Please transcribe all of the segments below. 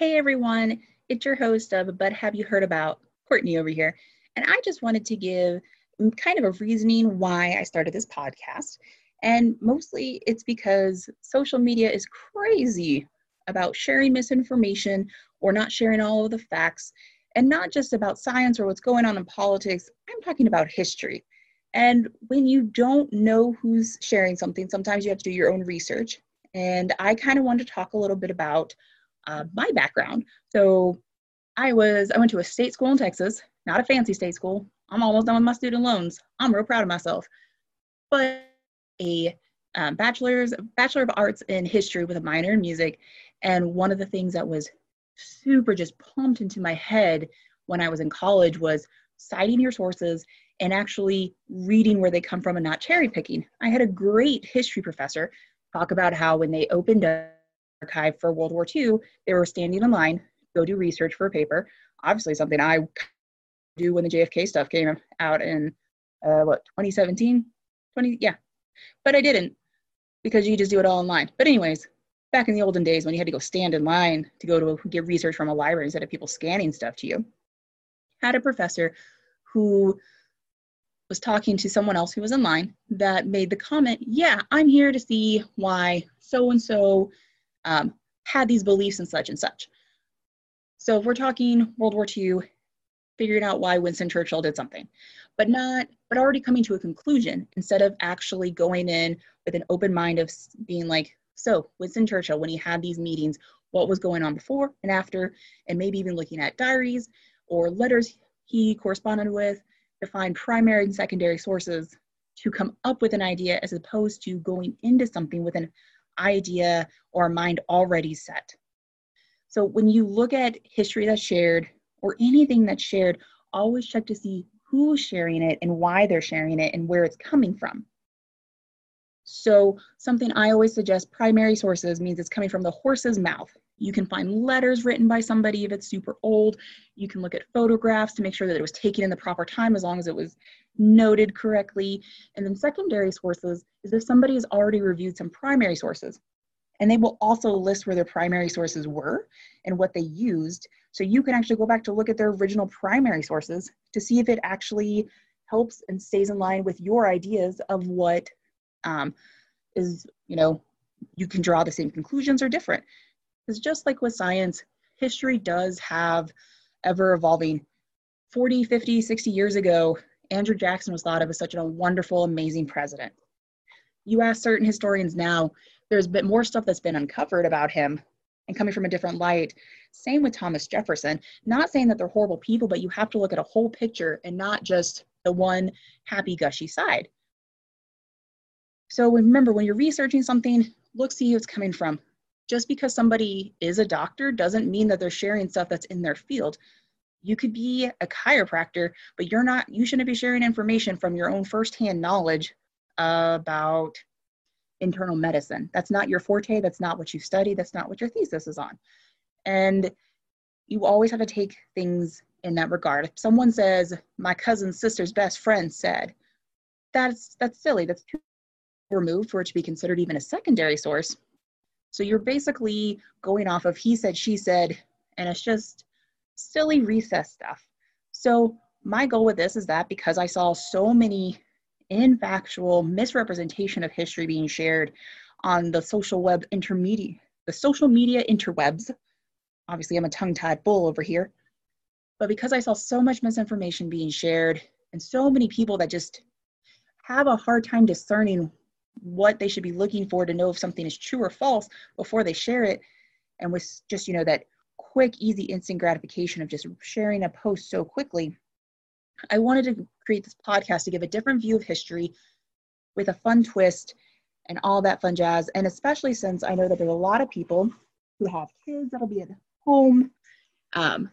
Hey everyone, it's your host of But Have You Heard About, Courtney over here. And I just wanted to give kind of a reasoning why I started this podcast. And mostly it's because social media is crazy about sharing misinformation or not sharing all of the facts, and not just about science or what's going on in politics. I'm talking about history. And when you don't know who's sharing something, sometimes you have to do your own research. And I kind of wanted to talk a little bit about uh, my background. So I was I went to a state school in Texas, not a fancy state school. I'm almost done with my student loans. I'm real proud of myself. But a um, bachelor's bachelor of arts in history with a minor in music, and one of the things that was super just pumped into my head when I was in college was citing your sources and actually reading where they come from and not cherry picking. I had a great history professor talk about how when they opened a archive for World War II, they were standing in line, go do research for a paper. Obviously, something I do when the JFK stuff came out in uh, what 2017, 20 yeah, but I didn't because you just do it all online. But anyways, back in the olden days when you had to go stand in line to go to get research from a library instead of people scanning stuff to you, had a professor who was talking to someone else who was in line that made the comment, "Yeah, I'm here to see why so and so um, had these beliefs and such and such. So if we're talking World War II, figuring out why Winston Churchill did something, but not, but already coming to a conclusion instead of actually going in with an open mind of being like, so Winston Churchill, when he had these meetings, what was going on before and after, and maybe even looking at diaries or letters he corresponded with to find primary and secondary sources to come up with an idea as opposed to going into something with an idea or mind already set. So when you look at history that's shared or anything that's shared, always check to see who's sharing it and why they're sharing it and where it's coming from. So something I always suggest primary sources means it's coming from the horse's mouth. You can find letters written by somebody if it's super old. You can look at photographs to make sure that it was taken in the proper time as long as it was noted correctly. And then secondary sources is if somebody has already reviewed some primary sources. And they will also list where their primary sources were and what they used. So you can actually go back to look at their original primary sources to see if it actually helps and stays in line with your ideas of what um, is, you know, you can draw the same conclusions or different. Because just like with science, history does have ever evolving. 40, 50, 60 years ago, Andrew Jackson was thought of as such a wonderful, amazing president. You ask certain historians now, there's been more stuff that's been uncovered about him and coming from a different light. Same with Thomas Jefferson. Not saying that they're horrible people, but you have to look at a whole picture and not just the one happy, gushy side. So remember, when you're researching something, look, see who it's coming from. Just because somebody is a doctor doesn't mean that they're sharing stuff that's in their field. You could be a chiropractor but you're not you shouldn't be sharing information from your own firsthand knowledge about internal medicine. That's not your forte. That's not what you study. That's not what your thesis is on. And you always have to take things in that regard. If someone says my cousin's sister's best friend said that's that's silly. That's too removed for it to be considered even a secondary source so you're basically going off of he said she said and it's just silly recess stuff. So my goal with this is that because I saw so many infactual misrepresentation of history being shared on the social web intermediate, the social media interwebs. Obviously, I'm a tongue-tied bull over here. But because I saw so much misinformation being shared and so many people that just have a hard time discerning what they should be looking for to know if something is true or false before they share it, and with just, you know, that quick, easy, instant gratification of just sharing a post so quickly, I wanted to create this podcast to give a different view of history with a fun twist and all that fun jazz. And especially since I know that there's a lot of people who have kids that'll be at home, um,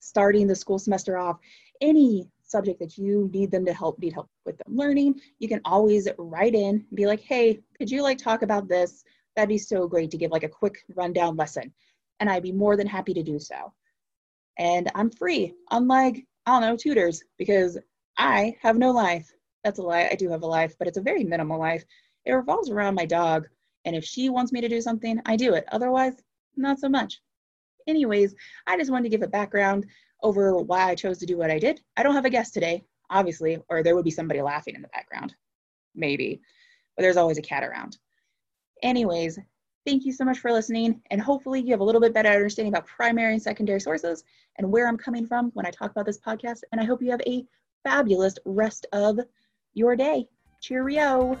starting the school semester off, any subject that you need them to help need help with them learning, you can always write in and be like, hey, could you like talk about this? That'd be so great to give like a quick rundown lesson and I'd be more than happy to do so. And I'm free, unlike, I don't know, tutors, because I have no life. That's a lie. I do have a life, but it's a very minimal life. It revolves around my dog. And if she wants me to do something, I do it. Otherwise, not so much. Anyways, I just wanted to give a background over why I chose to do what I did. I don't have a guest today, obviously, or there would be somebody laughing in the background. Maybe. But there's always a cat around. Anyways, thank you so much for listening, and hopefully you have a little bit better understanding about primary and secondary sources and where I'm coming from when I talk about this podcast. And I hope you have a fabulous rest of your day. Cheerio.